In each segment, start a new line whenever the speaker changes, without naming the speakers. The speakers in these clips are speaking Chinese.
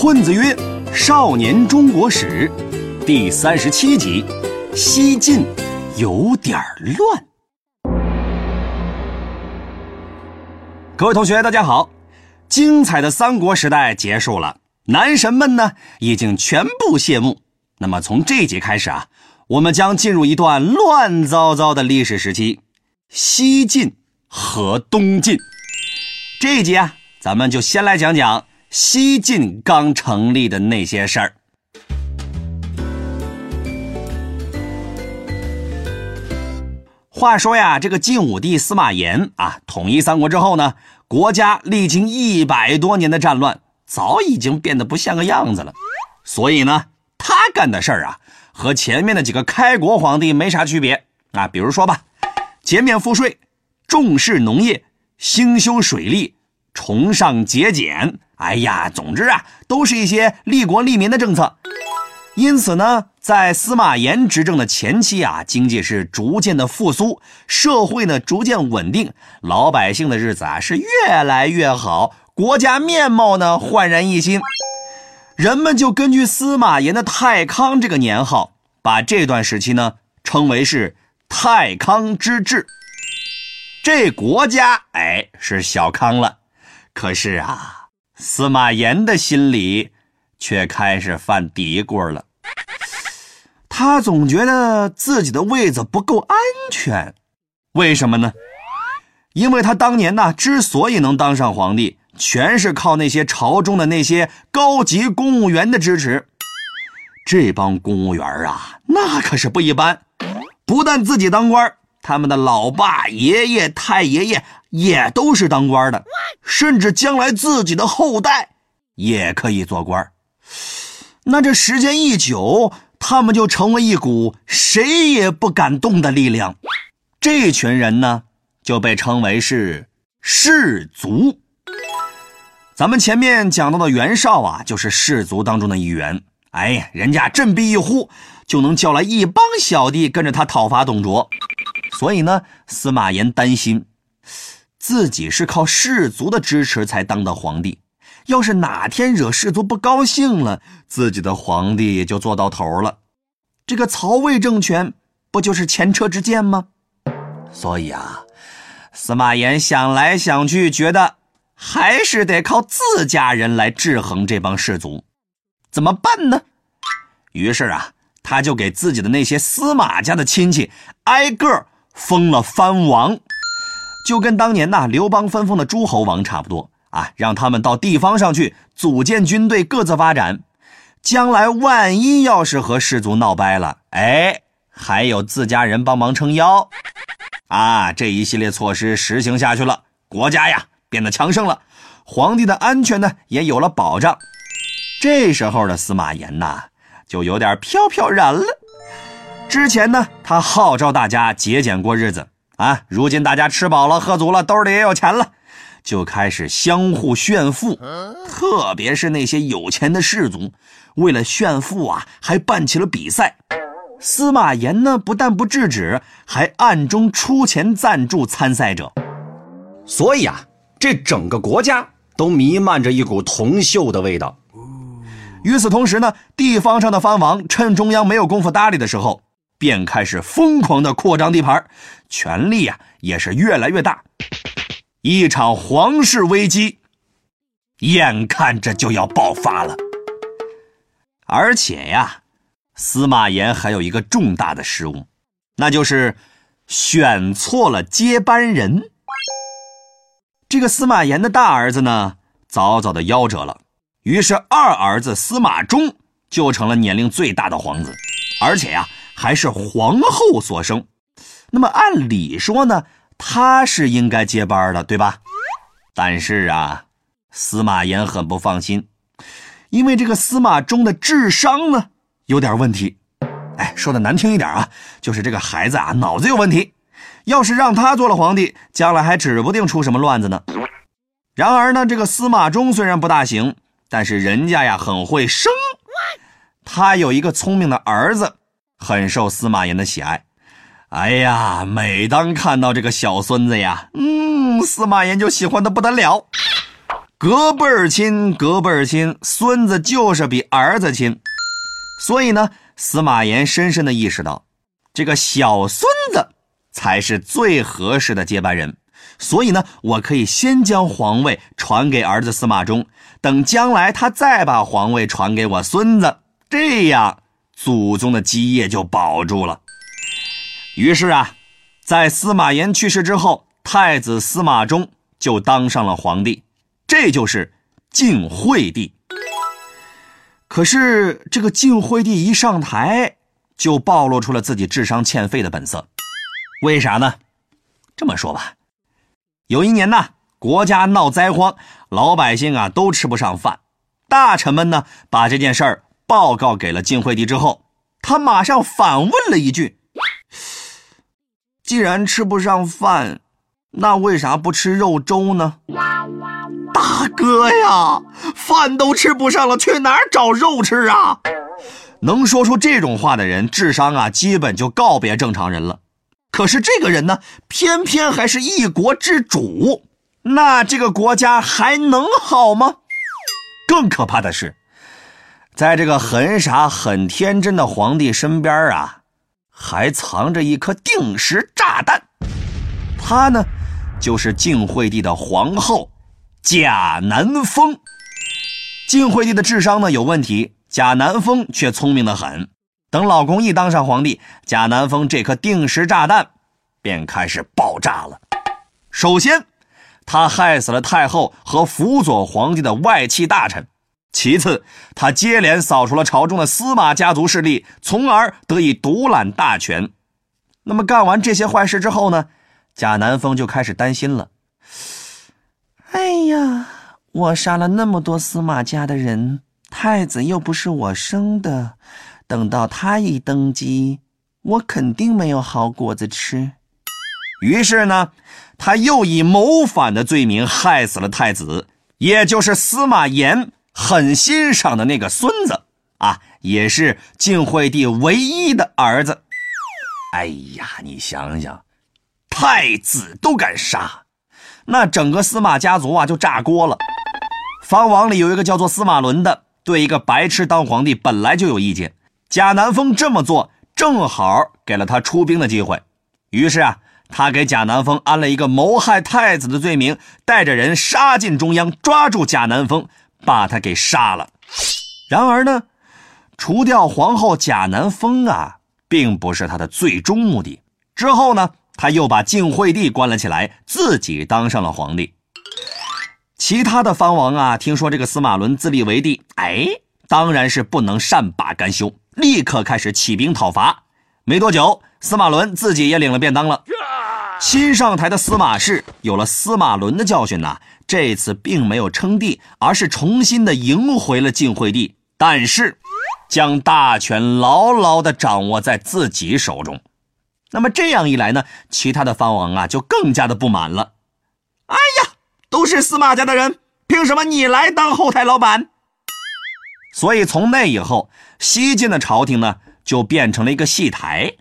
混子曰：“少年中国史，第三十七集，西晋有点乱。”各位同学，大家好！精彩的三国时代结束了，男神们呢已经全部谢幕。那么从这集开始啊，我们将进入一段乱糟糟的历史时期——西晋和东晋。这一集啊，咱们就先来讲讲西晋刚成立的那些事儿。话说呀，这个晋武帝司马炎啊，统一三国之后呢，国家历经一百多年的战乱，早已经变得不像个样子了。所以呢，他干的事儿啊，和前面的几个开国皇帝没啥区别啊。比如说吧，减免赋税，重视农业，兴修水利，崇尚节俭。哎呀，总之啊，都是一些利国利民的政策。因此呢，在司马炎执政的前期啊，经济是逐渐的复苏，社会呢逐渐稳定，老百姓的日子啊是越来越好，国家面貌呢焕然一新。人们就根据司马炎的太康这个年号，把这段时期呢称为是太康之治。这国家哎是小康了，可是啊，司马炎的心里却开始犯嘀咕了。他总觉得自己的位子不够安全，为什么呢？因为他当年呢，之所以能当上皇帝，全是靠那些朝中的那些高级公务员的支持。这帮公务员啊，那可是不一般，不但自己当官，他们的老爸、爷爷、太爷爷也都是当官的，甚至将来自己的后代也可以做官。那这时间一久，他们就成为一股谁也不敢动的力量，这群人呢就被称为是士族。咱们前面讲到的袁绍啊，就是士族当中的一员。哎呀，人家振臂一呼，就能叫来一帮小弟跟着他讨伐董卓。所以呢，司马炎担心自己是靠士族的支持才当的皇帝。要是哪天惹士族不高兴了，自己的皇帝也就做到头了。这个曹魏政权不就是前车之鉴吗？所以啊，司马炎想来想去，觉得还是得靠自家人来制衡这帮士族。怎么办呢？于是啊，他就给自己的那些司马家的亲戚挨个封了藩王，就跟当年呐刘邦分封的诸侯王差不多。啊，让他们到地方上去组建军队，各自发展。将来万一要是和氏族闹掰了，哎，还有自家人帮忙撑腰。啊，这一系列措施实行下去了，国家呀变得强盛了，皇帝的安全呢也有了保障。这时候的司马炎呐，就有点飘飘然了。之前呢，他号召大家节俭过日子啊，如今大家吃饱了喝足了，兜里也有钱了。就开始相互炫富，特别是那些有钱的士族，为了炫富啊，还办起了比赛。司马炎呢，不但不制止，还暗中出钱赞助参赛者。所以啊，这整个国家都弥漫着一股铜锈的味道。与此同时呢，地方上的藩王趁中央没有功夫搭理的时候，便开始疯狂的扩张地盘，权力呀也是越来越大。一场皇室危机，眼看着就要爆发了。而且呀，司马炎还有一个重大的失误，那就是选错了接班人。这个司马炎的大儿子呢，早早的夭折了，于是二儿子司马衷就成了年龄最大的皇子，而且呀，还是皇后所生。那么按理说呢？他是应该接班的，对吧？但是啊，司马炎很不放心，因为这个司马衷的智商呢有点问题。哎，说的难听一点啊，就是这个孩子啊脑子有问题。要是让他做了皇帝，将来还指不定出什么乱子呢。然而呢，这个司马衷虽然不大行，但是人家呀很会生，他有一个聪明的儿子，很受司马炎的喜爱。哎呀，每当看到这个小孙子呀，嗯，司马炎就喜欢的不得了。隔辈儿亲，隔辈儿亲，孙子就是比儿子亲。所以呢，司马炎深深的意识到，这个小孙子才是最合适的接班人。所以呢，我可以先将皇位传给儿子司马衷，等将来他再把皇位传给我孙子，这样祖宗的基业就保住了。于是啊，在司马炎去世之后，太子司马衷就当上了皇帝，这就是晋惠帝。可是这个晋惠帝一上台，就暴露出了自己智商欠费的本色。为啥呢？这么说吧。有一年呢，国家闹灾荒，老百姓啊都吃不上饭。大臣们呢把这件事儿报告给了晋惠帝之后，他马上反问了一句：“既然吃不上饭，那为啥不吃肉粥呢？”大哥呀，饭都吃不上了，去哪儿找肉吃啊？能说出这种话的人，智商啊基本就告别正常人了。可是这个人呢，偏偏还是一国之主，那这个国家还能好吗？更可怕的是，在这个很傻很天真的皇帝身边啊，还藏着一颗定时炸弹。他呢，就是晋惠帝的皇后贾南风。晋惠帝的智商呢有问题，贾南风却聪明的很。等老公一当上皇帝，贾南风这颗定时炸弹便开始爆炸了。首先，他害死了太后和辅佐皇帝的外戚大臣；其次，他接连扫除了朝中的司马家族势力，从而得以独揽大权。那么，干完这些坏事之后呢？贾南风就开始担心了。哎呀，我杀了那么多司马家的人，太子又不是我生的。等到他一登基，我肯定没有好果子吃。于是呢，他又以谋反的罪名害死了太子，也就是司马炎很欣赏的那个孙子啊，也是晋惠帝唯一的儿子。哎呀，你想想，太子都敢杀，那整个司马家族啊就炸锅了。方王里有一个叫做司马伦的，对一个白痴当皇帝本来就有意见。贾南风这么做，正好给了他出兵的机会。于是啊，他给贾南风安了一个谋害太子的罪名，带着人杀进中央，抓住贾南风，把他给杀了。然而呢，除掉皇后贾南风啊，并不是他的最终目的。之后呢，他又把晋惠帝关了起来，自己当上了皇帝。其他的藩王啊，听说这个司马伦自立为帝，哎，当然是不能善罢甘休。立刻开始起兵讨伐，没多久，司马伦自己也领了便当了。新上台的司马氏有了司马伦的教训呐，这次并没有称帝，而是重新的赢回了晋惠帝，但是将大权牢牢的掌握在自己手中。那么这样一来呢，其他的藩王啊就更加的不满了。哎呀，都是司马家的人，凭什么你来当后台老板？所以从那以后，西晋的朝廷呢就变成了一个戏台，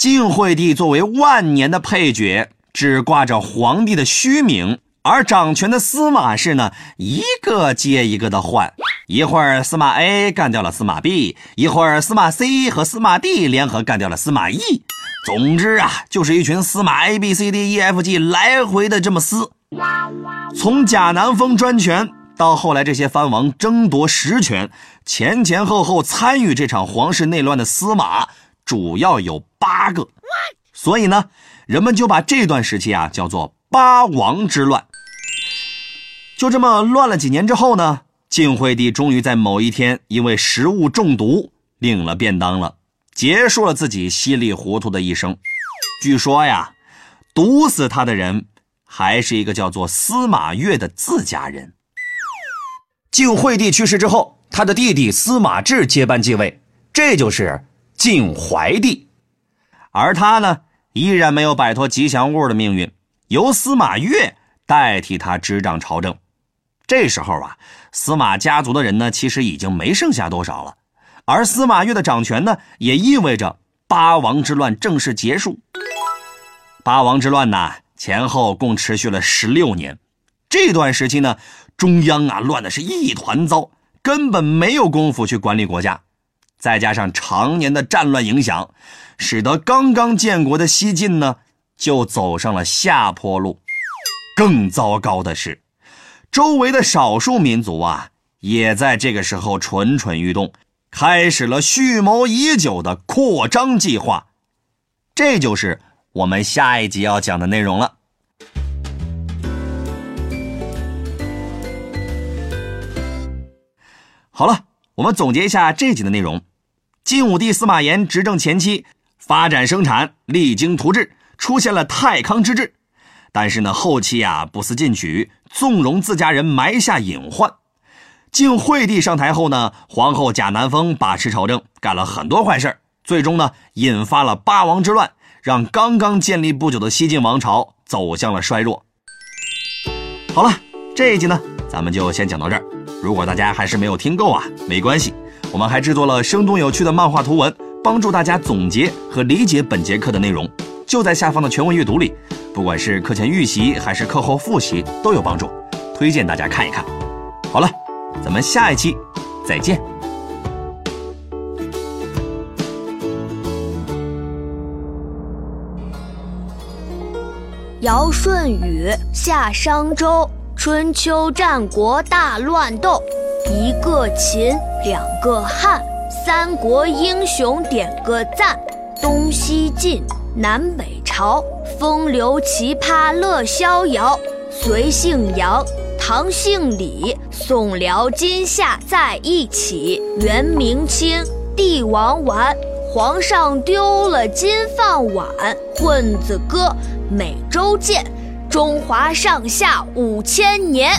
晋惠帝作为万年的配角，只挂着皇帝的虚名，而掌权的司马氏呢，一个接一个的换，一会儿司马 A 干掉了司马 B，一会儿司马 C 和司马 D 联合干掉了司马 E，总之啊，就是一群司马 A B C D E F G 来回的这么撕，从贾南风专权。到后来，这些藩王争夺实权，前前后后参与这场皇室内乱的司马主要有八个，所以呢，人们就把这段时期啊叫做八王之乱。就这么乱了几年之后呢，晋惠帝终于在某一天因为食物中毒领了便当了，结束了自己稀里糊涂的一生。据说呀，毒死他的人还是一个叫做司马越的自家人。晋惠帝去世之后，他的弟弟司马志接班继位，这就是晋怀帝。而他呢，依然没有摆脱吉祥物的命运，由司马越代替他执掌朝政。这时候啊，司马家族的人呢，其实已经没剩下多少了。而司马越的掌权呢，也意味着八王之乱正式结束。八王之乱呢，前后共持续了十六年。这段时期呢，中央啊乱的是一团糟，根本没有功夫去管理国家。再加上常年的战乱影响，使得刚刚建国的西晋呢，就走上了下坡路。更糟糕的是，周围的少数民族啊，也在这个时候蠢蠢欲动，开始了蓄谋已久的扩张计划。这就是我们下一集要讲的内容了。好了，我们总结一下这集的内容。晋武帝司马炎执政前期，发展生产励精图治，出现了太康之治。但是呢，后期啊不思进取，纵容自家人埋下隐患。晋惠帝上台后呢，皇后贾南风把持朝政，干了很多坏事最终呢引发了八王之乱，让刚刚建立不久的西晋王朝走向了衰弱。好了，这一集呢，咱们就先讲到这儿。如果大家还是没有听够啊，没关系。我们还制作了生动有趣的漫画图文，帮助大家总结和理解本节课的内容，就在下方的全文阅读里。不管是课前预习还是课后复习都有帮助，推荐大家看一看。好了，咱们下一期再见。
尧舜禹夏商周，春秋战国大乱斗。一个秦，两个汉，三国英雄点个赞。东西晋，南北朝，风流奇葩乐逍遥。隋姓杨，唐姓李，宋辽金夏在一起。元明清，帝王丸，皇上丢了金饭碗。棍子哥，每周见，中华上下五千年。